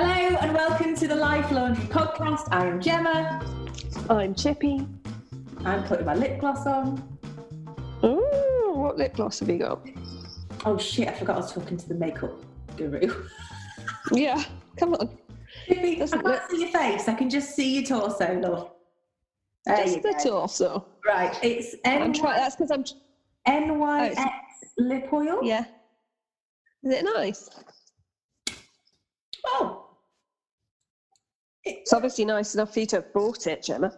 Hello and welcome to the Life Laundry podcast. I am Gemma. I'm Chippy. I'm putting my lip gloss on. Ooh, what lip gloss have you got? Oh shit, I forgot I was talking to the makeup guru. Yeah, come on. Chippy, I can't look- see your face. I can just see your torso, love. There Just the go. torso. Right, it's I'm N- That's because I'm. Oh, NYX lip oil. Yeah. Is it nice? Oh. It's obviously nice enough for you to have bought it, Gemma.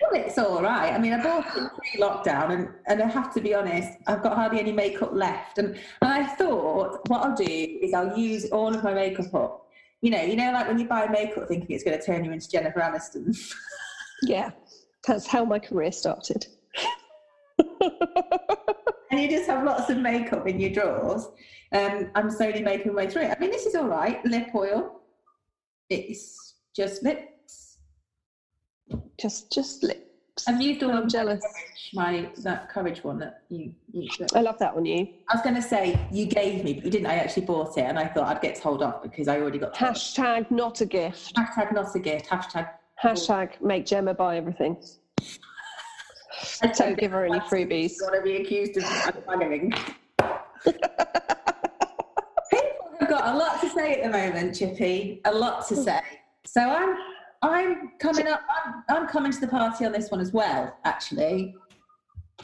Well, it's all right. I mean, I bought it pre-lockdown, and, and I have to be honest, I've got hardly any makeup left. And, and I thought what I'll do is I'll use all of my makeup up. You know, you know, like when you buy makeup thinking it's going to turn you into Jennifer Aniston. Yeah, that's how my career started. and you just have lots of makeup in your drawers. Um, I'm slowly making my way through it. I mean, this is all right. Lip oil. It's just lips. just, just lips. I've used all I'm jealous. courage, my that courage one that you. you I love that one. you. I was going to say you gave me, but you didn't. I actually bought it, and I thought I'd get told off because I already got told. Hashtag not a gift. Hashtag not a gift. Hashtag. Hashtag make Gemma buy everything. Don't give her any freebies. Want to be accused of buggering. People have got a lot to say at the moment, Chippy. A lot to hmm. say. So I'm, I'm coming up. I'm, I'm coming to the party on this one as well. Actually,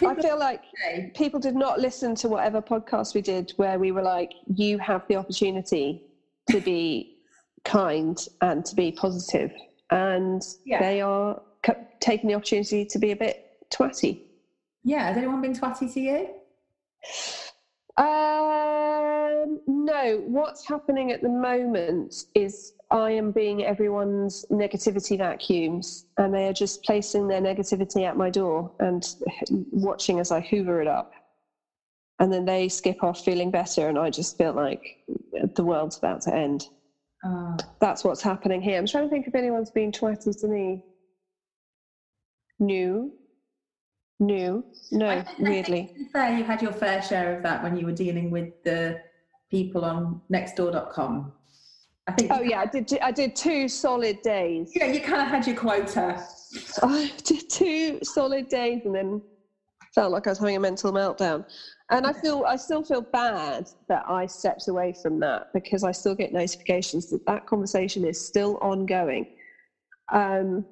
I feel like say, people did not listen to whatever podcast we did where we were like, you have the opportunity to be kind and to be positive," and Yeah. they are c- taking the opportunity to be a bit twatty. yeah. Has anyone been twatty to you? Um, no, what's happening at the moment is I am being everyone's negativity vacuums, and they are just placing their negativity at my door and watching as I hoover it up. And then they skip off feeling better, and I just feel like the world's about to end. Oh. That's what's happening here. I'm trying to think if anyone's been twatty to me. New. New. I No, I think, weirdly. to be fair, you had your fair share of that when you were dealing with the people on nextdoor.com. I think. Oh yeah, I did. I did two solid days. Yeah, you kind of had your quota. I did two solid days, and then felt like I was having a mental meltdown. And I feel, I still feel bad that I stepped away from that because I still get notifications that that conversation is still ongoing. Um,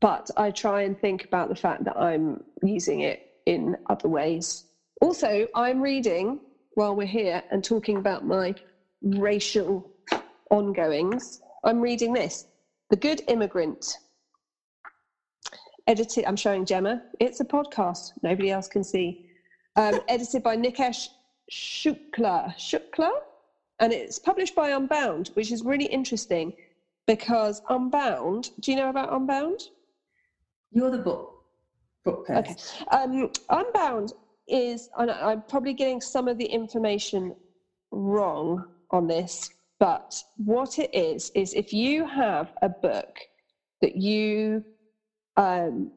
but I try and think about the fact that I'm using it in other ways. Also, I'm reading while we're here and talking about my racial ongoings. I'm reading this The Good Immigrant. Edited, I'm showing Gemma. It's a podcast, nobody else can see. Um, edited by Nikesh Shukla. Shukla? And it's published by Unbound, which is really interesting because Unbound, do you know about Unbound? You're the book book person. Okay. Um, Unbound is, and I'm probably getting some of the information wrong on this, but what it is, is if you have a book that you um,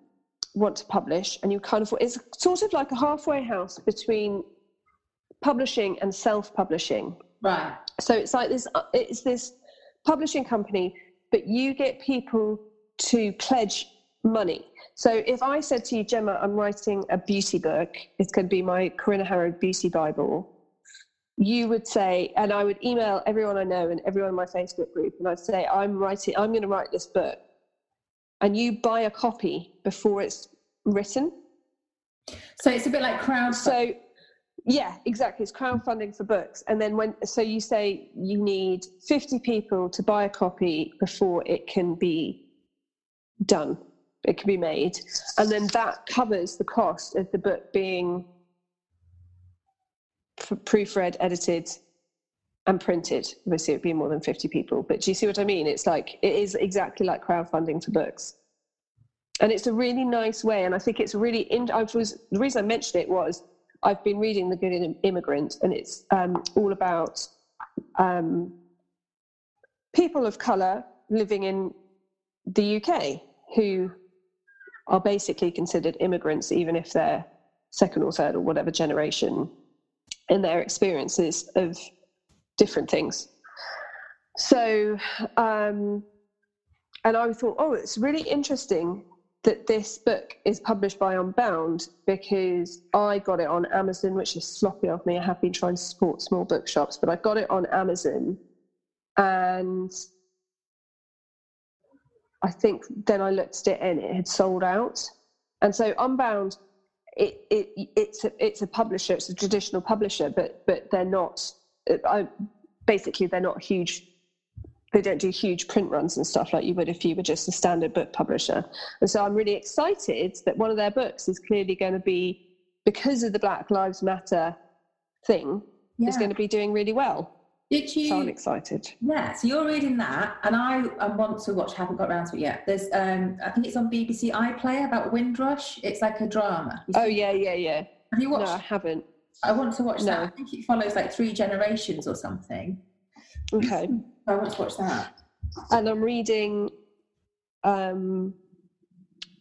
want to publish and you kind of, it's sort of like a halfway house between publishing and self publishing. Right. So it's like this, uh, it's this publishing company, but you get people to pledge money. So if I said to you, Gemma, I'm writing a beauty book, it's going to be my Corinna Harrod Beauty Bible. You would say, and I would email everyone I know and everyone in my Facebook group, and I'd say, I'm writing, I'm going to write this book. And you buy a copy before it's written. So it's a bit like crowdfunding. So, yeah, exactly. It's crowdfunding for books. And then when, so you say you need 50 people to buy a copy before it can be done, it can be made. And then that covers the cost of the book being proofread, edited, and printed. Obviously, it would be more than 50 people. But do you see what I mean? It's like, it is exactly like crowdfunding for books. And it's a really nice way. And I think it's really, in, I was, the reason I mentioned it was I've been reading The Good Immigrant, and it's um, all about um, people of colour living in the UK who are basically considered immigrants, even if they're second or third or whatever generation, in their experiences of different things. so, um, and I thought, oh, it's really interesting that this book is published by Unbound because I got it on Amazon, which is sloppy of me. I have been trying to support small bookshops, but I got it on Amazon and I think then I looked at it and it had sold out. And so Unbound, it, it it's a, it's a publisher, it's a traditional publisher, but but they're not. I, basically, they're not huge they don't do huge print runs and stuff like you would if you were just a standard book publisher. And so I'm really excited that one of their books is clearly going to be, because of the Black Lives Matter thing, yeah. is going to be doing really well. Did you? So I'm excited. Yeah, so you're reading that, and I, I want to watch. Haven't got around to it yet. There's, um, I think it's on BBC iPlayer about Windrush. It's like a drama. Oh yeah, yeah, yeah. Have you watched? No, I haven't. I want to watch no. that. I think it follows like three generations or something. Okay. I want to watch that. And I'm reading, um,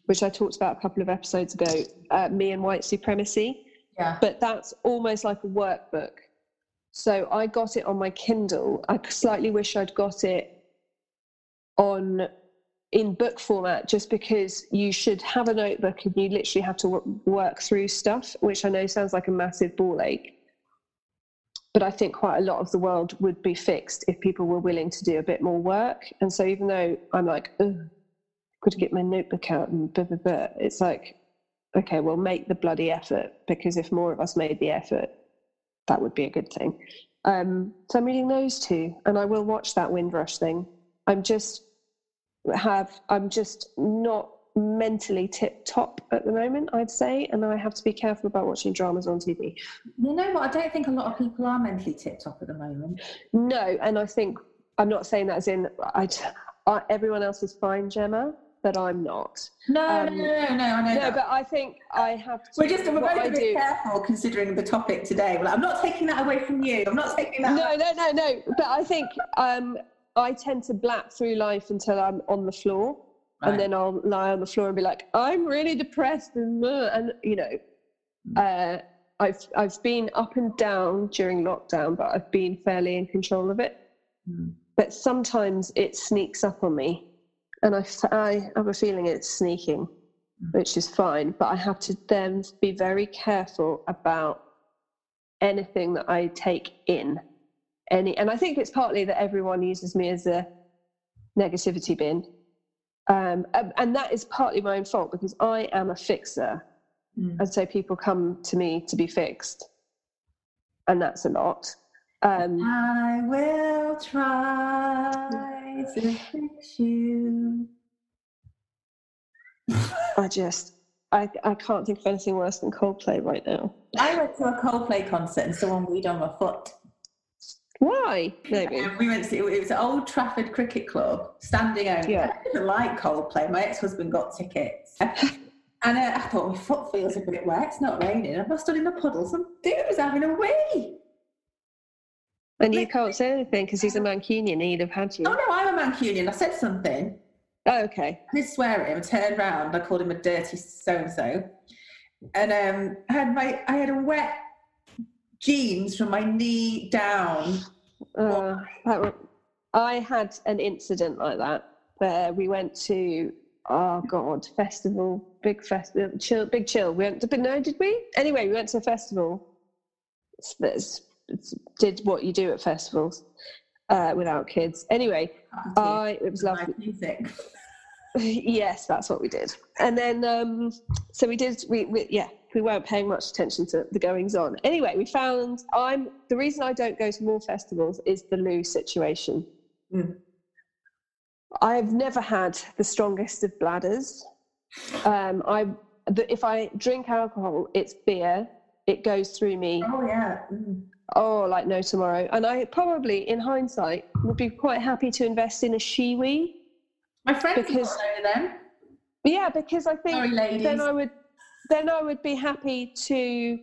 which I talked about a couple of episodes ago, uh, Me and White Supremacy. Yeah. But that's almost like a workbook. So I got it on my Kindle. I slightly wish I'd got it on in book format just because you should have a notebook and you literally have to work through stuff, which I know sounds like a massive ball ache but I think quite a lot of the world would be fixed if people were willing to do a bit more work. And so even though I'm like, oh, got to get my notebook out and blah, blah, blah, it's like, okay, well, make the bloody effort because if more of us made the effort, that would be a good thing. Um, so I'm reading those two, and I will watch that Windrush thing. I'm just have I'm just not mentally tip top at the moment, I'd say, and I have to be careful about watching dramas on TV. You know what? I don't think a lot of people are mentally tip top at the moment. No, and I think I'm not saying that as in I, I everyone else is fine, Gemma. But I'm not. No, um, no, no, no, no, I know. No, that. but I think I have to. We're just we're both a bit do. careful considering the topic today. Well, I'm not taking that away from you. I'm not taking that. No, no, no, no. But I think um, I tend to black through life until I'm on the floor right. and then I'll lie on the floor and be like, I'm really depressed, and and you know, mm. uh, I've I've been up and down during lockdown, but I've been fairly in control of it. Mm. But sometimes it sneaks up on me, and I I have a feeling it's sneaking, mm. which is fine. But I have to then be very careful about anything that I take in. Any, and I think it's partly that everyone uses me as a negativity bin um, and that is partly my own fault because I am a fixer. Mm. And so people come to me to be fixed. And that's a lot. Um, I will try to fix you. I just, I, I can't think of anything worse than Coldplay right now. I went to a Coldplay concert and someone weed on my foot. Why? Maybe. Um, we went to it was Old Trafford Cricket Club, standing only. Yeah. I didn't like Coldplay. My ex-husband got tickets. And uh, I thought my foot feels a bit wet. It's not raining. I've stood in a puddle. Some dude was having a wee. And you can't say anything because he's a Mancunian. He'd have had you. Oh no, I'm a Mancunian. I said something. Oh, okay. I did swear at him. I turned round. I called him a dirty so and so. And um, I had my I had a wet jeans from my knee down. Uh, that, I had an incident like that where we went to oh god festival big festival chill big chill we went to no did we anyway we went to a festival it's, it's, did what you do at festivals uh, without kids anyway I it was lovely music yes that's what we did and then um so we did we, we yeah we weren't paying much attention to the goings on. Anyway, we found I'm the reason I don't go to more festivals is the loo situation. Mm. I've never had the strongest of bladders. Um, I the, if I drink alcohol, it's beer. It goes through me. Oh yeah. Mm. Oh, like no tomorrow. And I probably, in hindsight, would be quite happy to invest in a Shewee. My friends because, them. Yeah, because I think Sorry, then I would then I would be happy to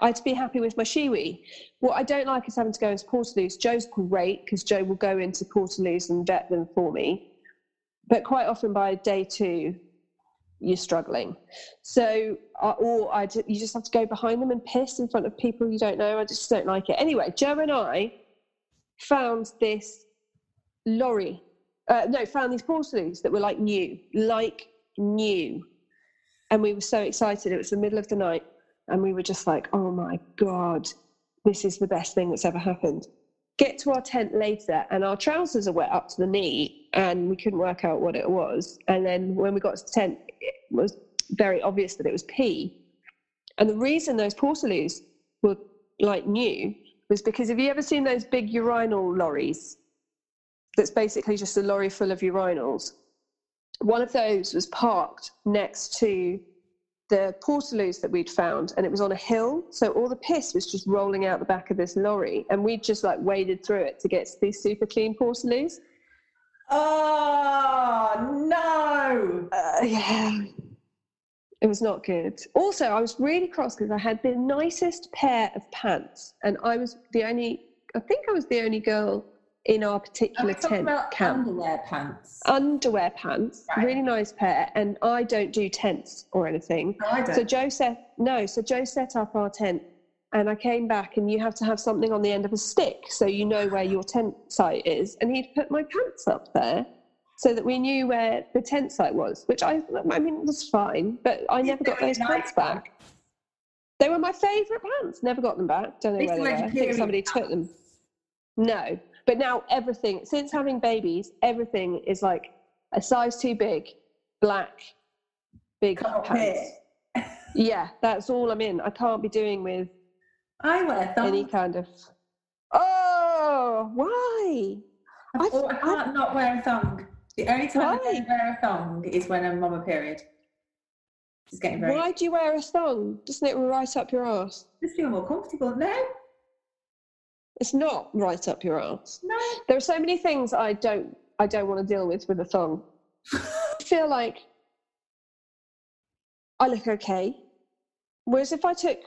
I'd be happy with my Shewee. What I don't like is having to go into Portaloos. Joe's great because Joe will go into Portaloos and vet them for me. But quite often by day two, you're struggling. So, uh, or I, you just have to go behind them and piss in front of people you don't know. I just don't like it. Anyway, Joe and I found this lorry. Uh, no, found these portaloos that were like new, like new. And we were so excited. It was the middle of the night. And we were just like, oh my God, this is the best thing that's ever happened. Get to our tent later, and our trousers are wet up to the knee, and we couldn't work out what it was. And then when we got to the tent, it was very obvious that it was pee. And the reason those portaloos were like new was because have you ever seen those big urinal lorries? That's basically just a lorry full of urinals. One of those was parked next to the portaloos that we'd found, and it was on a hill. So all the piss was just rolling out the back of this lorry, and we just like waded through it to get to these super clean portaloos. Oh no! Uh, yeah, it was not good. Also, I was really cross because I had the nicest pair of pants, and I was the only. I think I was the only girl in our particular tent camp. Underwear pants. Underwear pants, Right. really nice pair, and I don't do tents or anything. No, I don't. So Joe set no, so Joe set up our tent, and I came back, and you have to have something on the end of a stick so you know where your tent site is, and he'd put my pants up there. So that we knew where the tent site was, which I, I mean, was fine, but I never got those pants back. They were my favourite pants. Never got them back. Don't know where they were. I think somebody took them. No, but now everything since having babies, everything is like a size too big, black, big pants. Yeah, that's all I'm in. I can't be doing with I wear thong. any kind of. Oh, why? I, I've- I can't not wear a thong. The only time I Why? don't wear a thong is when I'm on my period. It's getting very. Why do you wear a thong? Doesn't it right up your ass? Just feel more comfortable. No, It's not right up your ass. no. There are so many things I don't I don't want to deal with with a thong. I feel like I look okay. Whereas if I took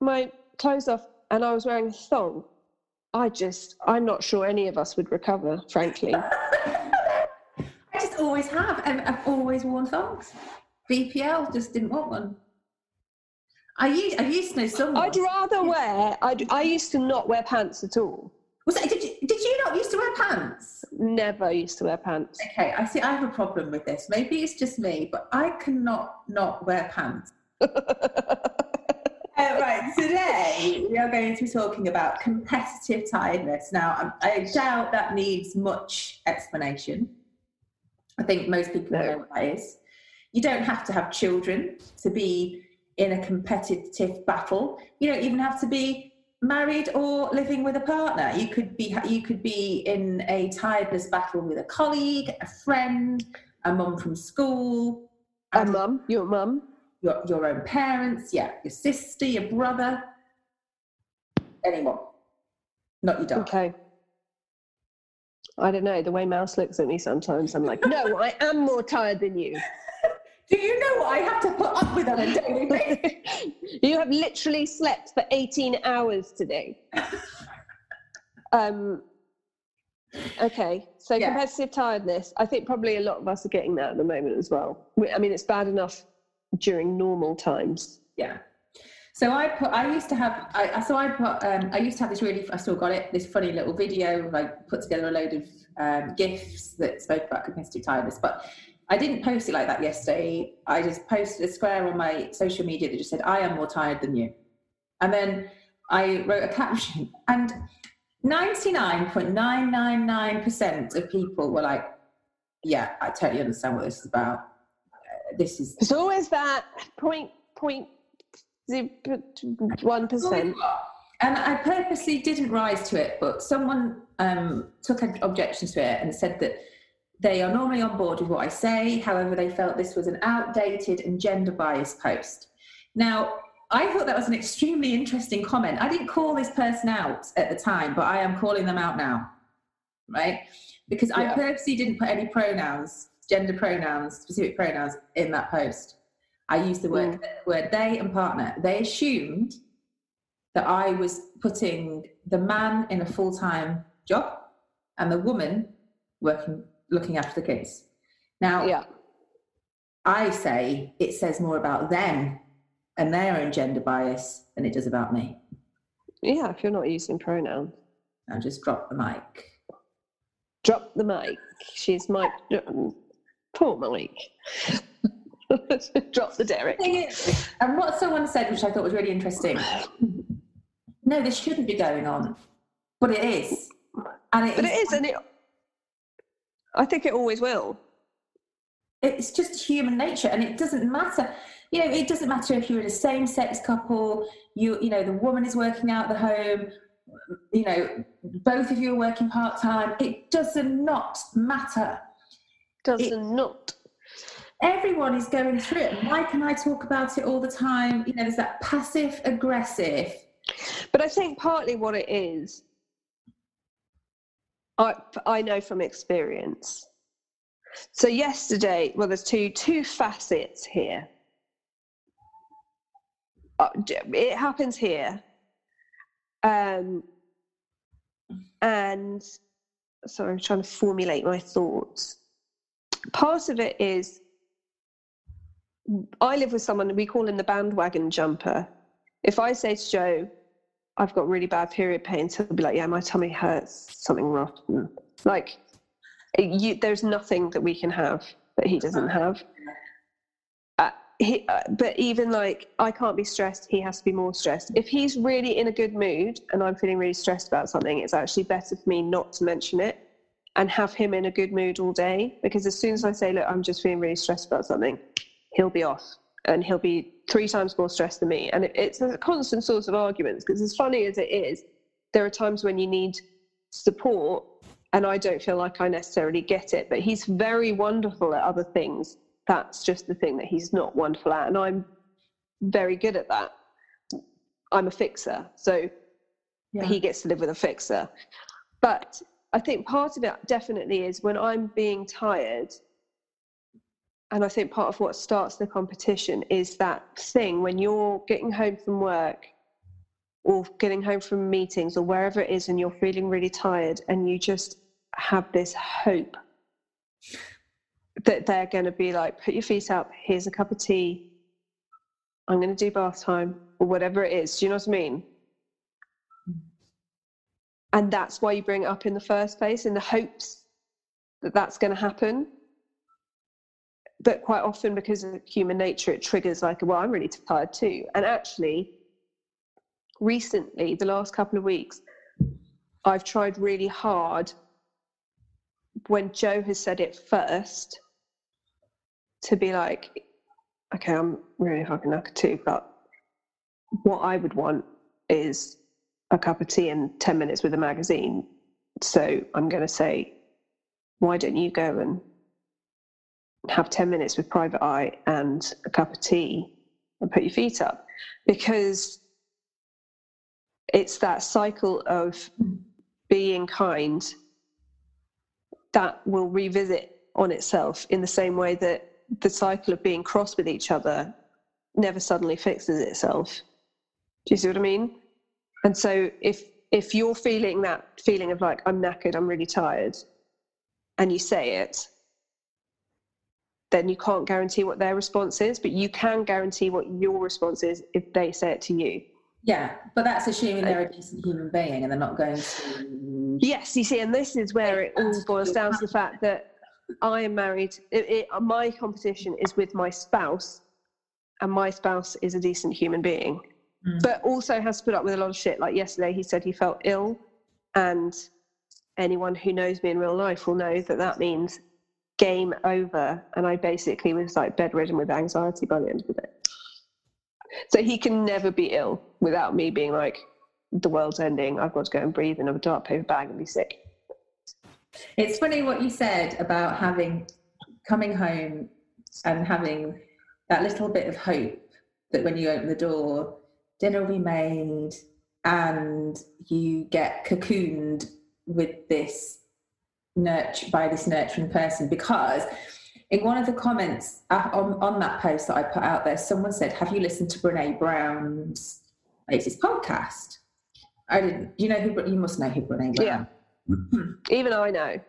my clothes off and I was wearing a thong, I just I'm not sure any of us would recover, frankly. I just always have, and I've always worn thongs. BPL just didn't want one. I used, I used to know someone. I'd rather wear I'd, I used to not wear pants at all. Was that, did, you, did you not used to wear pants? Never used to wear pants. Okay, I see. I have a problem with this. Maybe it's just me, but I cannot not wear pants. Uh, right, today we are going to be talking about competitive tiredness. Now, I, I doubt that needs much explanation. I think most people No. know what that is. You don't have to have children to be in a competitive battle. You don't even have to be married or living with a partner. You could be you could be in a tiredness battle with a colleague, a friend, a mum from school, A mum, your mum. Your, your own parents, yeah, your sister, your brother, anyone, not your dog. Okay. I don't know. The way Mouse looks at me sometimes, I'm like, no, I am more tired than you. Do you know what I have to put up with on a daily basis? you have literally slept for 18 hours today. Um, okay, so Yeah. competitive tiredness. I think probably a lot of us are getting that at the moment as well. We- I mean, it's bad enough during normal times. yeah. So I put. I used to have. I so I put. Um, I used to have this really. I still got it. This funny little video. Like put together a load of um, gifs that spoke about competitive tiredness, but. I didn't post it like that yesterday. I just posted a square on my social media that just said, I am more tired than you. And then I wrote a caption, and 99.999% of people were like, Yeah, I totally understand what this is about. This is It's always that point, point, zero, one percent. And I purposely didn't rise to it, but someone um, took an objection to it and said that they are normally on board with what I say. However, they felt this was an outdated and gender biased post. Now, I thought that was an extremely interesting comment. I didn't call this person out at the time, but I am calling them out now, right? Because I purposely didn't put any pronouns, gender pronouns, specific pronouns in that post. I used the word, mm. word they and partner. They assumed that I was putting the man in a full time job and the woman working, looking after the kids. Now, Yeah. I say it says more about them and their own gender bias than it does about me. Yeah, if you're not using pronouns. I'll just drop the mic. drop the mic. She's Mike. Um, Poor Mike. drop the Derek. And what someone said, which I thought was really interesting. No, this shouldn't be going on, but it is. And it but is, it is, and it. I think it always will. It's just human nature, and it doesn't matter. You know, it doesn't matter if you're in a same-sex couple. You, you know, the woman is working out the home. You know, both of you are working part time. It does not matter. Does it, not. Everyone is going through it. why can I talk about it all the time. You know, there's that passive aggressive. But I think partly what it is, I I know from experience so yesterday, well, there's two two facets here. Uh, it happens here, um, and sorry, I'm trying to formulate my thoughts. Part of it is I live with someone we call him the bandwagon jumper. If I say to Joe, I've got really bad period pains, he'll be like, "Yeah, my tummy hurts, something rotten." Like you, there's nothing that we can have that he doesn't have. Uh, he, uh, but even like I can't be stressed, he has to be more stressed. If he's really in a good mood and I'm feeling really stressed about something, it's actually better for me not to mention it and have him in a good mood all day. Because as soon as I say, look, I'm just feeling really stressed about something, he'll be off and he'll be three times more stressed than me. And it, it's a constant source of arguments because as funny as it is, there are times when you need support and I don't feel like I necessarily get it. But he's very wonderful at other things. That's just the thing that he's not wonderful at, and I'm very good at that. I'm a fixer, so yeah. he gets to live with a fixer. But I think part of it definitely is when I'm being tired, and I think part of what starts the competition is that thing when you're getting home from work or getting home from meetings or wherever it is and you're feeling really tired and you just have this hope that they're going to be like, put your feet up, here's a cup of tea, I'm going to do bath time, or whatever it is. Do you know what I mean? And that's why you bring it up in the first place, in the hopes that that's going to happen. But quite often, because of human nature, it triggers like, well, I'm really tired too. And actually, recently, the last couple of weeks, I've tried really hard when Joe has said it first, to be like, okay, I'm really fucking knackered too, but what I would want is a cup of tea and 10 minutes with a magazine. So I'm going to say, why don't you go and have 10 minutes with Private Eye and a cup of tea and put your feet up? Because it's that cycle of being kind that will revisit on itself in the same way that the cycle of being cross with each other never suddenly fixes itself. Do you see what I mean? And so if if you're feeling that feeling of like I'm knackered, I'm really tired, and you say it, then you can't guarantee what their response is, but you can guarantee what your response is if they say it to you. Yeah, but that's assuming they're a decent human being and they're not going to. Yes, you see, and this is where it all boils down to the fact that I am married. It, it, my competition is with my spouse, and my spouse is a decent human being, mm. but also has to put up with a lot of shit. Like yesterday, he said he felt ill, and anyone who knows me in real life will know that that means game over. And I basically was like bedridden with anxiety by the end of the day. So he can never be ill without me being like, the world's ending. I've got to go and breathe in a dark paper bag and be sick. It's funny what you said about having coming home and having that little bit of hope that when you open the door, dinner will be made and you get cocooned with this nurture by this nurturing person because in one of the comments on, on that post that I put out there, someone said, Have you listened to Brene Brown's latest podcast? I didn't. You know who you must know who Brene Brown. Yeah, even I know.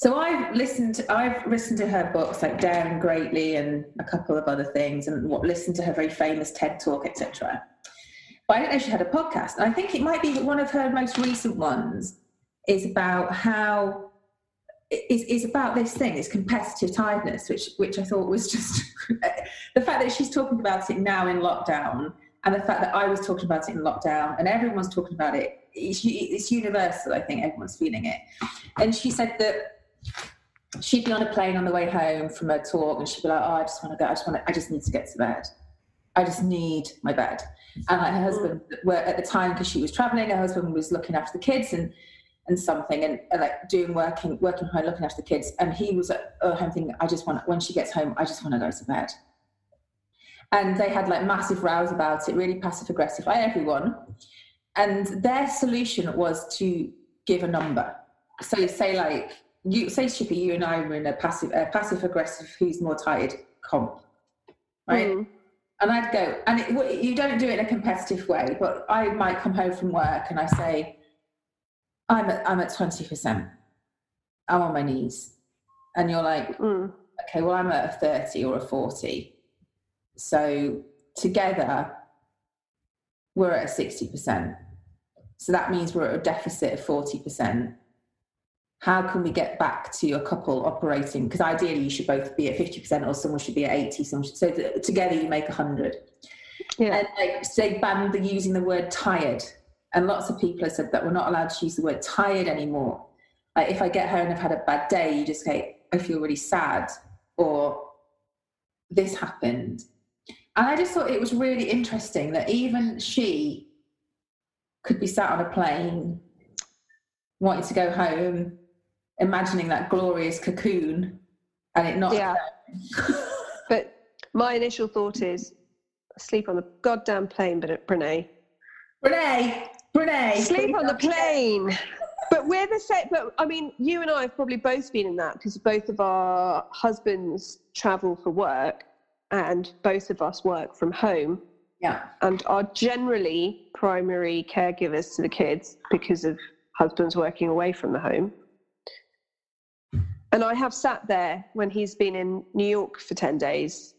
So I've listened. To, I've listened to her books like Daring Greatly and a couple of other things, and what listened to her very famous TED talk, etc. But I don't know she had a podcast. And I think it might be one of her most recent ones is about how is, is about this thing, this competitive tiredness, which which I thought was just the fact that she's talking about it now in lockdown, and the fact that I was talking about it in lockdown, and everyone's talking about it. It's, it's universal. I think everyone's feeling it. And she said that she'd be on a plane on the way home from a talk, and she'd be like, "Oh, I just want to go. I just want. To, I just need to get to bed. I just need my bed." And like her husband, were at the time because she was traveling, her husband was looking after the kids and and something and, and, like doing working working home looking after the kids and he was at home thinking i just want when she gets home i just want to go to bed and they had like massive rows about it really passive aggressive by everyone and their solution was to give a number so say like you say Chippy, you and I were in a passive a passive aggressive who's more tired comp, right? Mm. And I'd go, and it, you don't do it in a competitive way, but I might come home from work and I say, I'm at, I'm at 20%. I'm on my knees. And you're like, mm. okay, well, I'm at a 30 or a 40. So together, we're at a 60%. So that means we're at a deficit of 40%. How can we get back to a couple operating? Because ideally, you should both be at 50% or someone should be at 80. Someone should, so together, you make 100. Yeah. And like, they banned the using the word tired and lots of people have said that we're not allowed to use the word tired anymore. Like if I get home and I've had a bad day, you just say, I feel really sad, or this happened. And I just thought it was really interesting that even she could be sat on a plane wanting to go home, imagining that glorious cocoon and it not. Yeah. but my initial thought is sleep on the goddamn plane, but at Brene. Brene, Brene. Sleep on the plane. but we're the same. But I mean, you and I have probably both been in that because both of our husbands travel for work and both of us work from home. Yeah. And are generally primary caregivers to the kids because of husbands working away from the home. And I have sat there when he's been in New York for 10 days,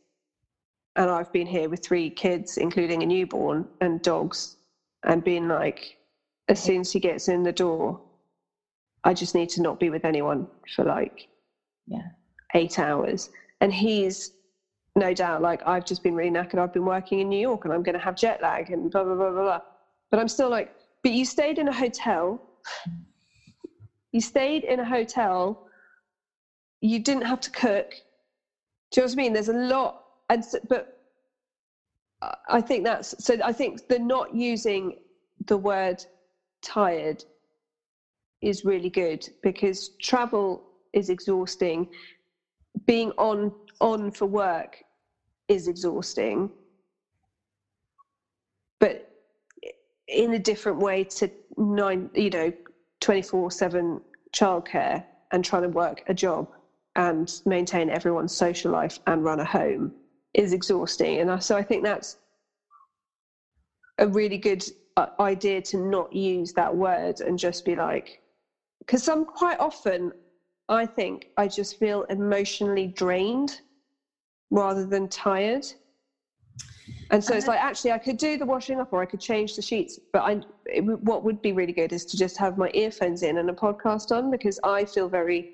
and I've been here with three kids, including a newborn and dogs and being like, as soon as he gets in the door, I just need to not be with anyone for like yeah eight hours. And he's no doubt like, I've just been really knackered. I've been working in New York and I'm going to have jet lag and blah, blah, blah, blah, blah. But I'm still like, but you stayed in a hotel. You stayed in a hotel. You didn't have to cook. Do you know what I mean? There's a lot. And, but I think that's so. I think the not using the word tired is really good because travel is exhausting. Being on on for work is exhausting, but in a different way to nine, you know, twenty four seven childcare and trying to work a job and maintain everyone's social life and run a home is exhausting. And so I think that's a really good uh, idea to not use that word and just be like, because some quite often I think I just feel emotionally drained rather than tired. And so it's like, actually, I could do the washing up or I could change the sheets. But I, it, what would be really good is to just have my earphones in and a podcast on because I feel very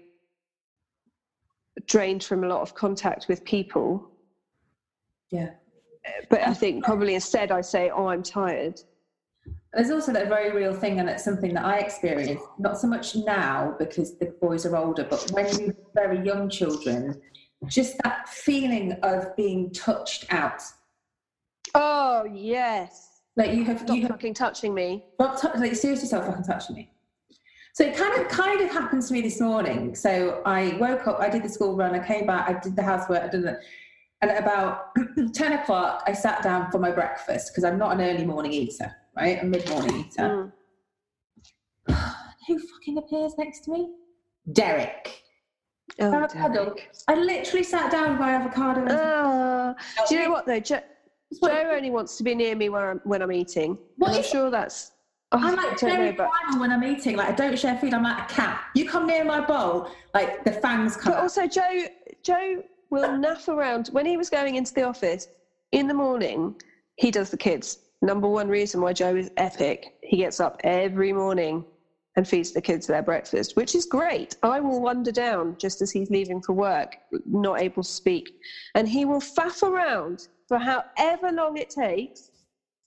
drained from a lot of contact with people yeah. But I think probably instead I say, oh, I'm tired. There's also that very real thing, and it's something that I experience, not so much now because the boys are older, but when you were very young children, just that feeling of being touched out. Oh, yes. Like you have. Stop you have, fucking touching me. Stop, t- like, seriously, stop fucking touching me. So it kind of kind of happened to me this morning. So I woke up, I did the school run, I came back, I did the housework, I did the and at about 10 o'clock, I sat down for my breakfast because I'm not an early morning eater, right? A mid morning eater. Mm. Who fucking appears next to me? Derek. Oh, avocado. Derek. I literally sat down by avocado. And uh, do you know what though? Jo, Joe only wants to be near me when I'm, when I'm eating. What I'm sure that's. Oh, I'm like very know, but... when I'm eating. Like I don't share food. I'm like a cat. You come near my bowl, like the fangs come. But out. also, Joe, Joe will naff around. When he was going into the office in the morning, he does the kids. Number one reason why Joe is epic, he gets up every morning and feeds the kids their breakfast, which is great. I will wander down just as he's leaving for work, not able to speak. And he will faff around for however long it takes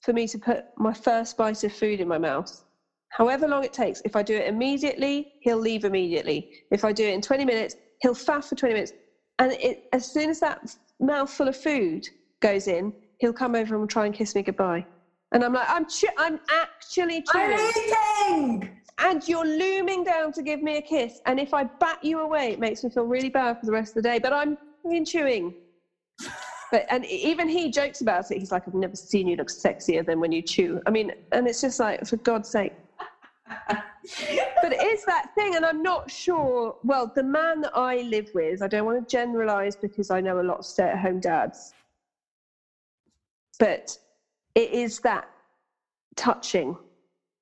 for me to put my first bite of food in my mouth. However long it takes. If I do it immediately, he'll leave immediately. If I do it in 20 minutes, he'll faff for 20 minutes. And it, as soon as that mouthful of food goes in, he'll come over and try and kiss me goodbye. And I'm like, I'm, I'm actually chewing. I'm eating! And you're looming down to give me a kiss. And if I bat you away, it makes me feel really bad for the rest of the day. But I'm in chewing. But and even he jokes about it. He's like, "I've never seen you look sexier than when you chew." I mean, and it's just like, for God's sake. but it is that thing, and I'm not sure. Well, the man that I live with, I don't want to generalize because I know a lot of stay-at-home dads, but it is that touching.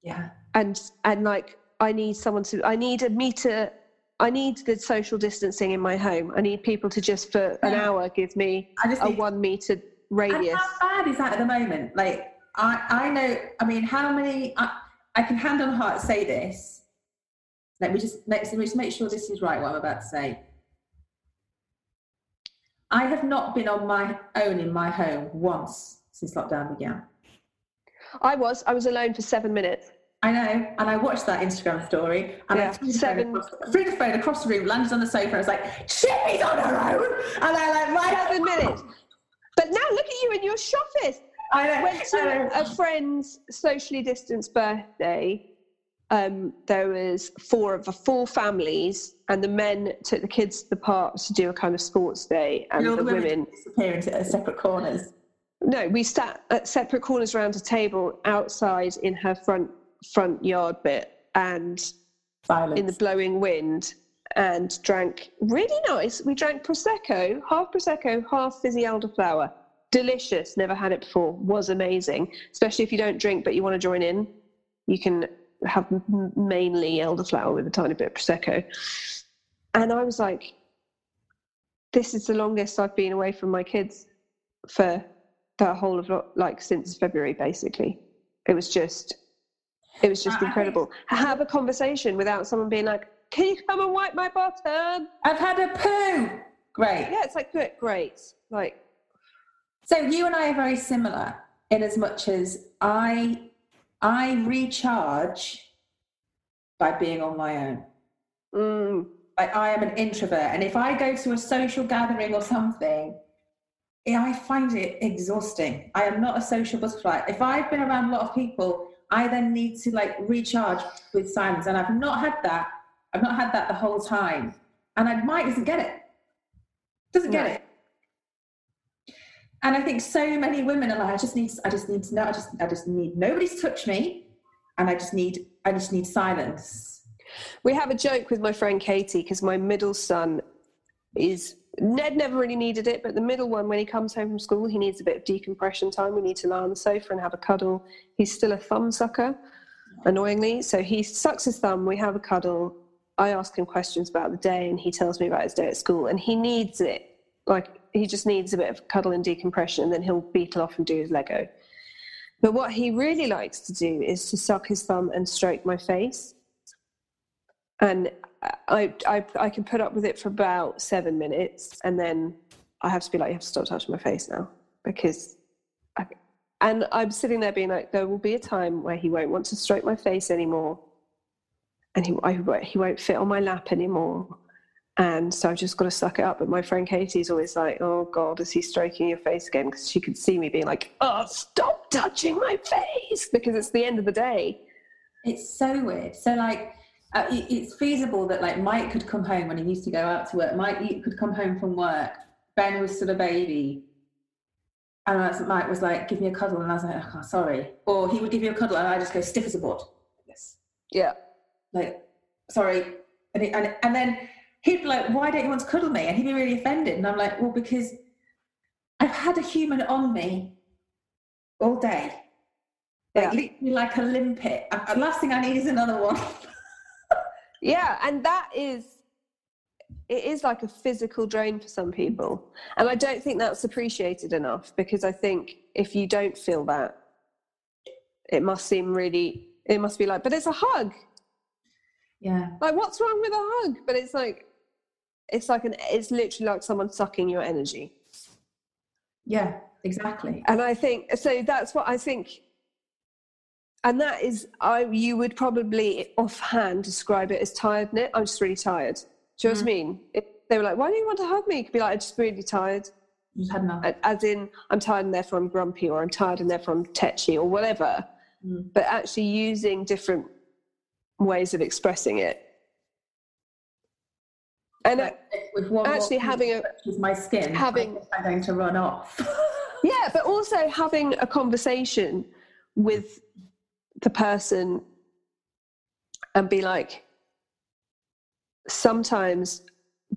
Yeah. And and like I need someone to. I need a meter I need the social distancing in my home. I need people to just for an hour give me a one meter radius. And how bad is that at the moment? Like I, I know. I mean, how many? I, I can hand on heart say this. Let me just let me just make sure this is right. What I'm about to say. I have not been on my own in my home once since lockdown began. I was. I was alone for seven minutes. I know, and I watched that Instagram story, and yeah, I seven... the phone across, threw the phone across the room, landed on the sofa, and I was like, "She's on her own," and I like, right seven minutes. But now look at you in your shoppers. I know, went to a friend's socially distanced birthday. Um, there was four of the four families, and the men took the kids to the park to do a kind of sports day, and the, the women, women to separate corners. No, we sat at separate corners around a table outside in her front front yard bit and Silence. in the blowing wind and drank really nice. We drank prosecco, half prosecco, half fizzy elderflower. Delicious. Never had it before. Was amazing. Especially if you don't drink but you want to join in, you can have mainly elderflower with a tiny bit of prosecco. And I was like, this is the longest I've been away from my kids for the whole of like since February, basically. It was just it was just incredible. Have a conversation without someone being like, "Can you come and wipe my bottom?" I've had a poo. Great. Yeah, it's like great. Like, so you and I are very similar in as much as I I recharge by being on my own. Mm. Like I am an introvert, and if I go to a social gathering or something, I find it exhausting. I am not a social butterfly. If I've been around a lot of people, I then need to like recharge with silence. And I've not had that. I've not had that the whole time. And Mike doesn't get it. Doesn't get no. it. And I think so many women are like, I just need, I just need to know. I just, I just need nobody to touch me, and I just need, I just need silence. We have a joke with my friend Katie because my middle son is Ned never really needed it, but the middle one, when he comes home from school, he needs a bit of decompression time. We need to lie on the sofa and have a cuddle. He's still a thumb sucker, annoyingly. So he sucks his thumb, we have a cuddle. I ask him questions about the day, and he tells me about his day at school. And he needs it. Like, he just needs a bit of cuddle and decompression, and then he'll beetle off and do his Lego. But what he really likes to do is to suck his thumb and stroke my face. And I, I, I can put up with it for about seven minutes and then I have to be like, you have to stop touching my face now because I, and I'm sitting there being like, there will be a time where he won't want to stroke my face anymore and he, I, he won't fit on my lap anymore. And so I've just got to suck it up. But my friend Katie's always like, oh God, is he stroking your face again? Because she could see me being like, oh, stop touching my face because it's the end of the day. It's so weird. So, like, uh, it's feasible that like Mike could come home when he used to go out to work. Mike could come home from work. Ben was still a baby. And Mike was like, give me a cuddle. And I was like, oh, sorry. Or he would give you a cuddle and I just go stiff as a board. Yes. Yeah. Like, sorry. And, he, and, and then he'd be like, why don't you want to cuddle me? And he'd be really offended. And I'm like, well, because I've had a human on me all day. Like, yeah. literally like a limpet. And last thing I need is another one. yeah and that is it is like a physical drain for some people and i don't think that's appreciated enough because i think if you don't feel that it must seem really it must be like but it's a hug Yeah. Like, what's wrong with a hug? But it's like, it's like an, it's literally like someone sucking your energy. Yeah, exactly. And I think, so that's what I think. And that is, I you would probably offhand describe it as tiredness. I'm just really tired. Do you know what I mean? If they were like, why do you want to hug me? You could be like, I'm just really tired. Just had enough. As in, I'm tired and therefore I'm grumpy, or I'm tired and therefore I'm tetchy, or whatever. Mm. But actually using different ways of expressing it. And With one actually having a- my skin, having- I'm going to run off. yeah, but also having a conversation with the person and be like, sometimes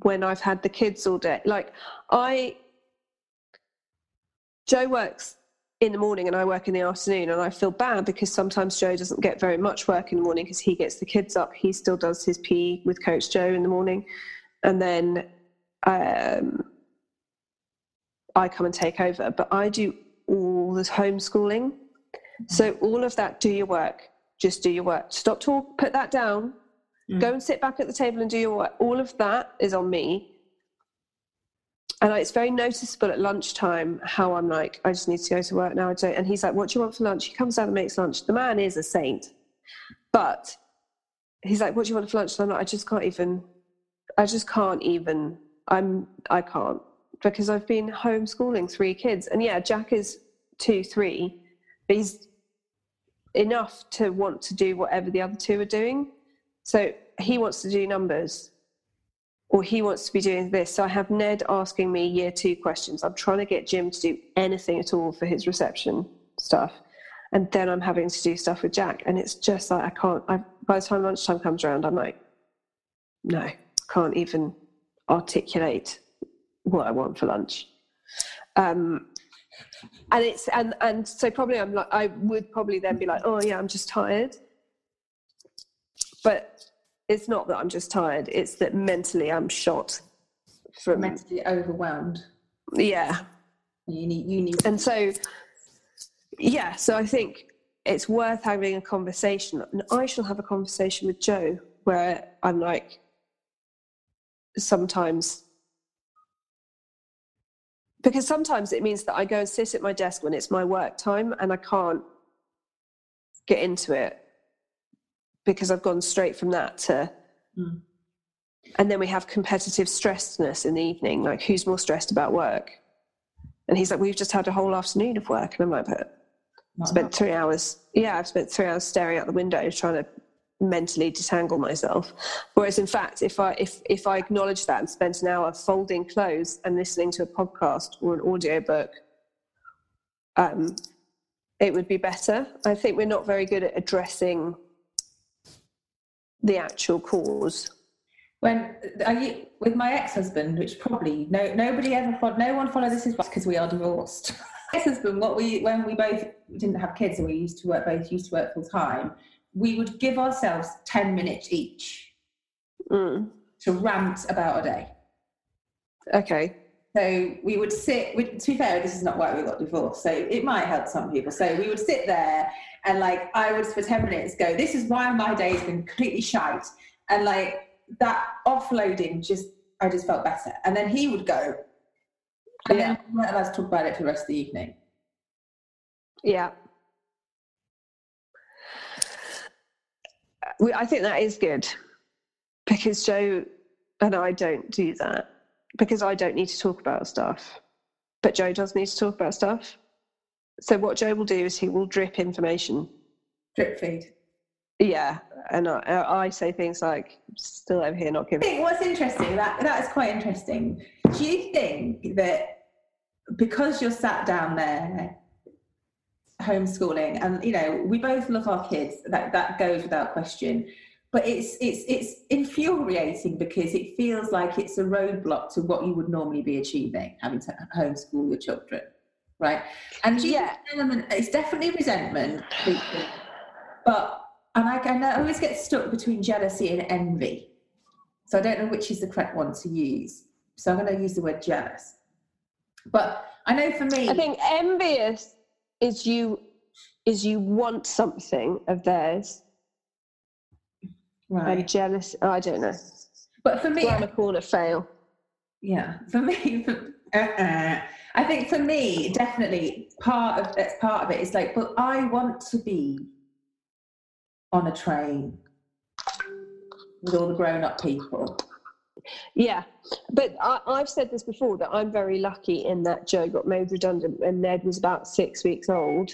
when I've had the kids all day, like I, Joe works in the morning and I work in the afternoon, and I feel bad because sometimes Joe doesn't get very much work in the morning because he gets the kids up. He still does his PE with Coach Joe in the morning, and then um, I come and take over. But I do all this homeschooling, so all of that. Do your work. Just do your work. Stop talk. Put that down. Mm. Go and sit back at the table and do your work. All of that is on me. And it's very noticeable at lunchtime how I'm like, I just need to go to work now. I don't. And he's like, What do you want for lunch? He comes down and makes lunch. The man is a saint. But he's like, What do you want for lunch? And I'm like, I just can't even, I just can't even, I'm, I can't. Because I've been homeschooling three kids. And yeah, Jack is two, three, but he's enough to want to do whatever the other two are doing. So he wants to do numbers or he wants to be doing this. So I have Ned asking me year two questions. I'm trying to get Jim to do anything at all for his reception stuff. And then I'm having to do stuff with Jack. And it's just like, I can't, I, by the time lunchtime comes around, I'm like, no, can't even articulate what I want for lunch. Um, and it's, and, and so probably I'm like, I would probably then be like, oh yeah, I'm just tired. But it's not that I'm just tired, it's that mentally I'm shot from, mentally overwhelmed. yeah. You need, you need. And so, yeah, so I think it's worth having a conversation. And I shall have a conversation with Joe where I'm like, sometimes, because sometimes it means that I go and sit at my desk when it's my work time and I can't get into it because I've gone straight from that to. Mm. And then we have competitive stressedness in the evening, like who's more stressed about work? And he's like, We've just had a whole afternoon of work. And I'm like, But not spent three hours. Yeah, I've spent three hours staring out the window trying to mentally detangle myself. Whereas in fact, if I if if I acknowledge that and spent an hour folding clothes and listening to a podcast or an audio book, um, it would be better. I think we're not very good at addressing the actual cause. When are you with my ex-husband, which probably no nobody ever followed, no one followed this advice because we are divorced. ex-husband, what we when we both didn't have kids and we used to work both used to work full time, we would give ourselves ten minutes each Mm. to rant about a day. Okay. So we would sit. We, to be fair, this is not why we got divorced. So it might help some people. So we would sit there and like I would for ten minutes go. This is why my day has been completely shite. And like that offloading, just I just felt better. And then he would go. And then we weren't allowed to talk about it for the rest of the evening. Yeah. We, I think that is good because Joe and I don't do that because I don't need to talk about stuff, but Joe does need to talk about stuff. So what Joe will do is he will drip information. Drip feed. Yeah, and I, I say things like, "Still over here, not I giving." think what's interesting that that is quite interesting. Do you think that because you're sat down there homeschooling, and you know we both love our kids, that that goes without question. But it's it's it's infuriating because it feels like it's a roadblock to what you would normally be achieving, having to homeschool your children, right? And Yeah. element, it's definitely resentment, but and I, and I always get stuck between jealousy and envy. So I don't know which is the correct one to use. So I'm going to use the word jealous. But I know for me, I think envious is you is you want something of theirs I'm Right. jealous. Oh, I don't know. But for me, Grammar corner fail. yeah, for me, for, uh-uh. I think for me, definitely part of that's part of it is like, but I want to be on a train with all the grown-up people. Yeah, but I, I've said this before that I'm very lucky in that Joe got made redundant when Ned was about six weeks old,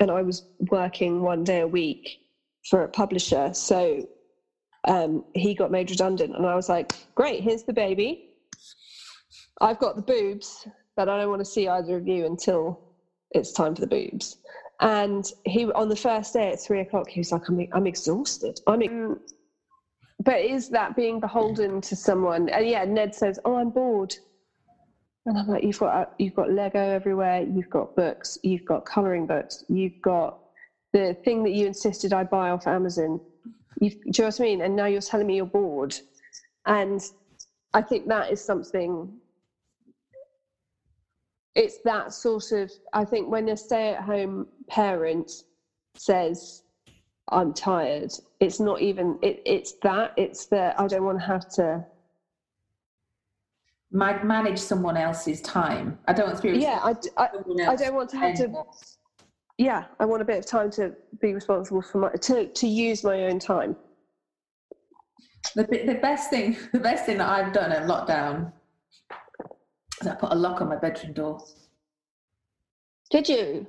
and I was working one day a week for a publisher. So um, he got made redundant, and I was like, "Great, here's the baby. I've got the boobs, but I don't want to see either of you until it's time for the boobs." And he, on the first day at three o'clock, he was like, "I'm, I'm exhausted. I'm." ex- but is that being beholden to someone? Yeah, Ned says, "Oh, I'm bored," and I'm like, "You've got uh, you've got Lego everywhere. You've got books. You've got coloring books. You've got the thing that you insisted I buy off Amazon. You've, do you know what I mean? And now you're telling me you're bored, and I think that is something. It's that sort of. I think when a stay-at-home parent says I'm tired. It's not even it, it's that. It's that I don't want to have to manage someone else's time. I don't want to be Yeah, I, I, someone I don't want to have to yeah, I want a bit of time to be responsible for my to, to use my own time. The, the best thing, the best thing that I've done in lockdown is I put a lock on my bedroom door. Did you?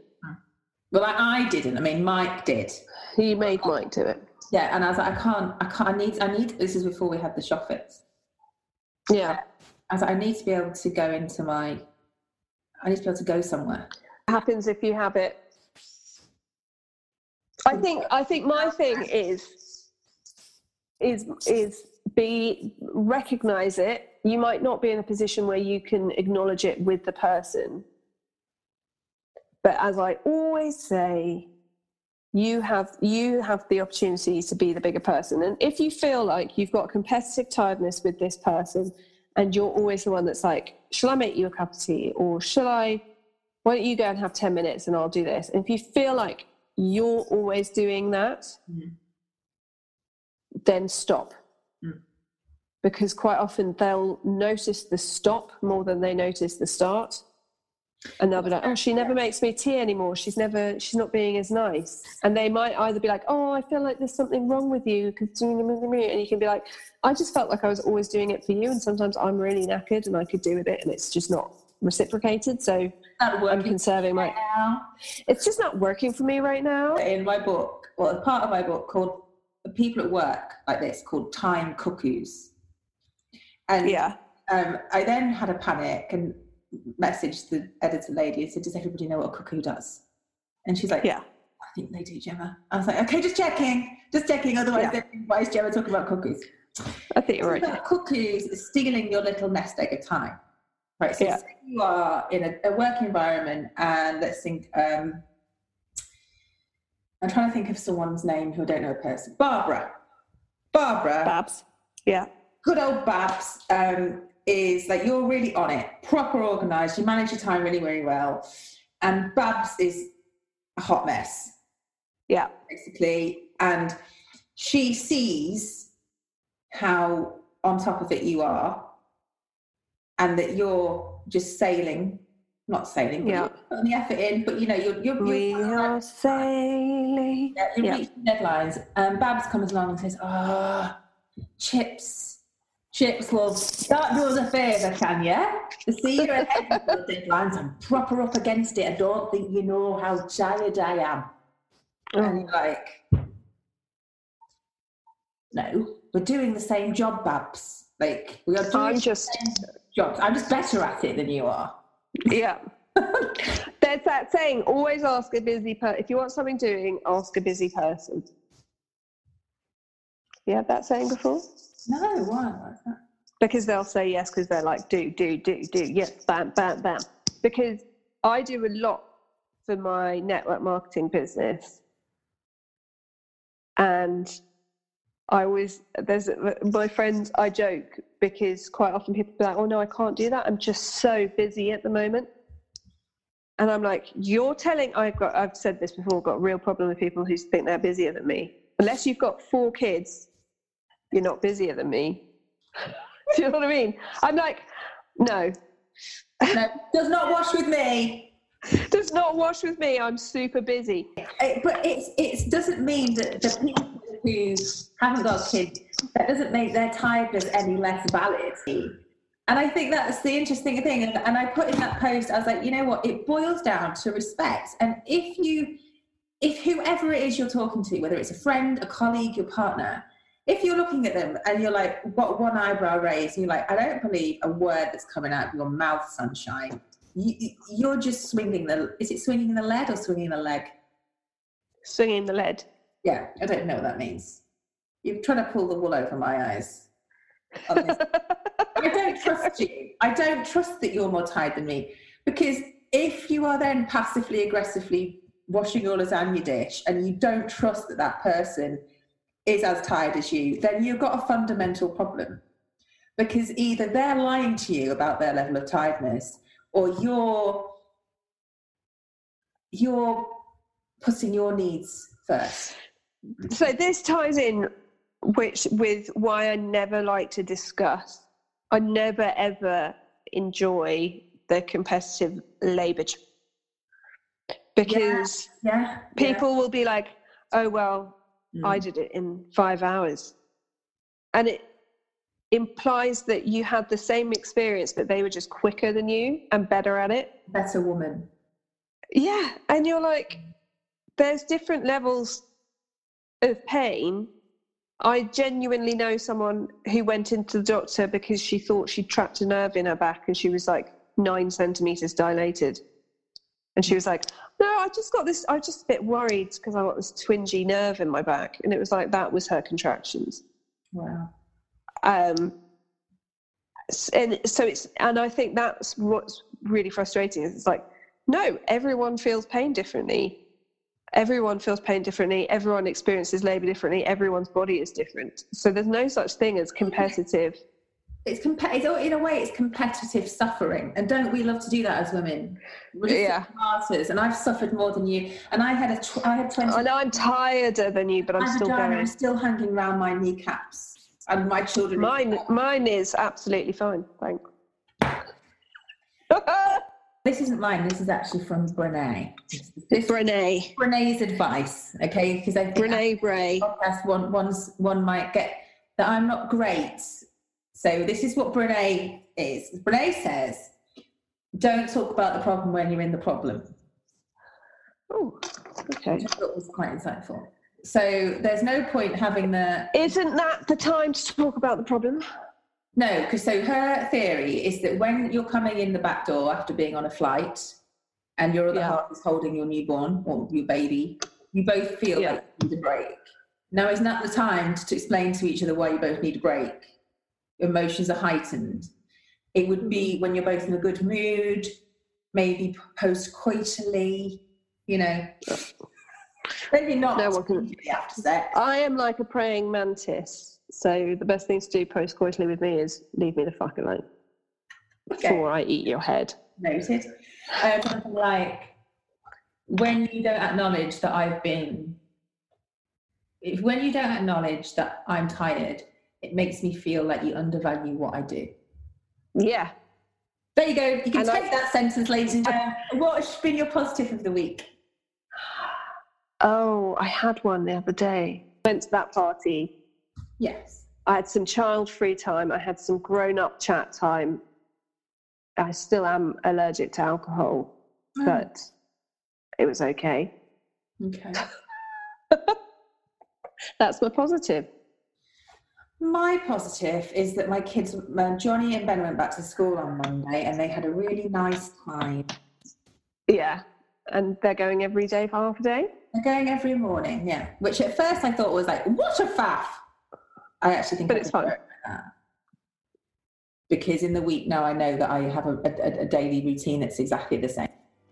Well, I, I didn't. I mean, Mike did. He made Mike do it. Yeah, and I was like, I can't, I can't. I need, I need. This is before we had the shoppers. Yeah. I was like, I need to be able to go into my. I need to be able to go somewhere. happens if you have it. I think I think my thing is is is be recognize it. You might not be in a position where you can acknowledge it with the person. But as I always say, you have you have the opportunity to be the bigger person. And if you feel like you've got competitive tiredness with this person and you're always the one that's like, shall I make you a cup of tea? Or shall I why don't you go and have 10 minutes and I'll do this? And if you feel like you're always doing that, Mhm. then stop. Mm. Because quite often they'll notice the stop more than they notice the start. And they'll be like, oh, she never makes me tea anymore. She's never, she's not being as nice. And they might either be like, oh, I feel like there's something wrong with you. And you can be like, I just felt like I was always doing it for you. And sometimes I'm really knackered and I could do with it and it's just not reciprocated. So I'm conserving my, now. it's just not working for me right now. In my book, well, a part of my book called "People at Work Like This" called "Time Cuckoos," and Yeah. um, I then had a panic and messaged the editor lady and said, "Does everybody know what a cuckoo does?" And she's like, Yeah. I think they do, Gemma." I was like, "Okay, just checking, just checking. Otherwise, Yeah. why is Gemma talking about cuckoos?" I think you're right. about Cuckoos is stealing your little nest egg of time. Right. So Yeah. say you are in a, a work environment, and let's think. Um, I'm trying to think of someone's name who I don't know a person. Barbara. Barbara Babs. Yeah. good old Babs um, is that you're really on it, proper organised. You manage your time really, really well. And Babs is a hot mess, Yeah. basically. And she sees how on top of it you are, and that you're just sailing, not sailing, but Yeah. you're putting the effort in. But you know, you're you're, We you're are sailing. yeah, you Yeah. reach the deadlines, and Babs comes along and says, "Ah, chips, chips, love, start doing us a favour, can you? See you're ahead of the deadlines, I'm proper up against it. I don't think you know how tired I am." Oh. And you're like, "No, we're doing the same job, Babs. Like we are doing I'm the just, same jobs. I'm just better at it than you are." yeah. There's that saying, always ask a busy person. If you want something doing, ask a busy person. You had that saying before? No, why? Because they'll say yes because they're like, do, do, do, do, yes, bam, bam, bam. Because I do a lot for my network marketing business. And I always, there's my friends, I joke because quite often people be like, oh no, I can't do that. I'm just so busy at the moment. And I'm like, you're telling, I've got, I've said this before, got a real problem with people who think they're busier than me. Unless you've got four kids you're not busier than me. Do you know what I mean? I'm like, no. no, does not wash with me. Does not wash with me. I'm super busy. It, but it's it doesn't mean that the people who haven't got kids that doesn't make their tiredness any less valid. And I think that's the interesting thing. And, and I put in that post, I was like, you know what? It boils down to respect. And if you, if whoever it is you're talking to, whether it's a friend, a colleague, your partner, if you're looking at them and you're like, got one eyebrow raised, and you're like, I don't believe a word that's coming out of your mouth, sunshine. You, are just swinging the, is it swinging the lead or swinging the leg? Swinging the lead. Yeah, I don't know what that means. You're trying to pull the wool over my eyes. I don't trust you. I don't trust that you're more tired than me. Because if you are then passively aggressively washing your lasagna dish and you don't trust that that person is as tired as you, then you've got a fundamental problem. Because either they're lying to you about their level of tiredness or you're you're putting your needs first. So this ties in which with why I never like to discuss I never ever enjoy the competitive labour because yeah, yeah, people yeah. will be like, "Oh well, mm. I did it in five hours," and it implies that you had the same experience, but they were just quicker than you and better at it. Better woman. Yeah, and you're like, there's different levels of pain I genuinely know someone who went into the doctor because she thought she trapped a nerve in her back and she was like nine centimeters dilated. And she was like, No, I just got this, I was just a bit worried because I got this twingy nerve in my back. And it was like, that was her contractions. Wow. Um, and so it's, and I think that's what's really frustrating is it's like, no, everyone feels pain differently everyone feels pain differently everyone experiences labor differently everyone's body is different so there's no such thing as competitive it's, comp- it's in a way it's competitive suffering and don't we love to do that as women We're yeah martyrs and i've suffered more than you and i had a tw- i had 20 i know i'm tireder than you but i'm still going i'm still hanging around my kneecaps and my children mine mine is absolutely fine thanks This isn't mine. This is actually from Brene. This Brene. Brene's advice, okay? Because I think Brene Bray. Podcast one, one's, one might get that I'm not great. So this is what Brene is. Brene says, "Don't talk about the problem when you're in the problem." Oh, okay. That was quite insightful. So there's no point having the. Isn't that the time to talk about the problem? No, because so her theory is that when you're coming in the back door after being on a flight and your other yeah. half is holding your newborn or your baby, you both feel yeah. like you need a break. Now, isn't that the time to explain to each other why you both need a break? Emotions are heightened. It would be when you're both in a good mood, maybe post coitally, you know. Maybe not. No one can. After sex. I am like a praying mantis. So the best thing to do post coitally with me is leave me the fuck alone okay. before I eat your head. Noted. Um, something like when you don't acknowledge that I've been, if when you don't acknowledge that I'm tired, it makes me feel like you undervalue what I do. Yeah. There you go. You can and take I, that sentence, ladies and gentlemen. What has been your positive of the week? Oh, I had one the other day. Went to that party Yes. I had some child free time. I had some grown up chat time. I still am allergic to alcohol, oh. but it was okay. Okay. That's my positive. My positive is that my kids, uh, Johnny and Ben, went back to school on Monday and they had a really nice time. Yeah. And they're going every day for half a day? They're going every morning, yeah. Which at first I thought was like, what a faff. I actually think, but I it's fun because in the week now I know that I have a, a, a daily routine that's exactly the same.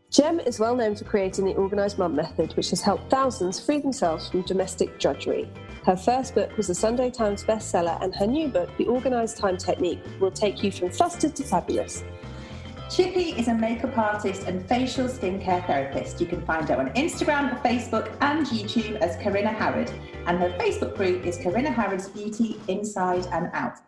Jem is well known for creating the Organised Mum method, which has helped thousands free themselves from domestic drudgery. Her first book was a Sunday Times bestseller, and her new book, The Organised Time Technique, will take you from flustered to fabulous. Chippy is a makeup artist and facial skincare therapist. You can find her on Instagram, Facebook, and YouTube as Corinna Harrod, and her Facebook group is Corinna Harrod's Beauty Inside and Out.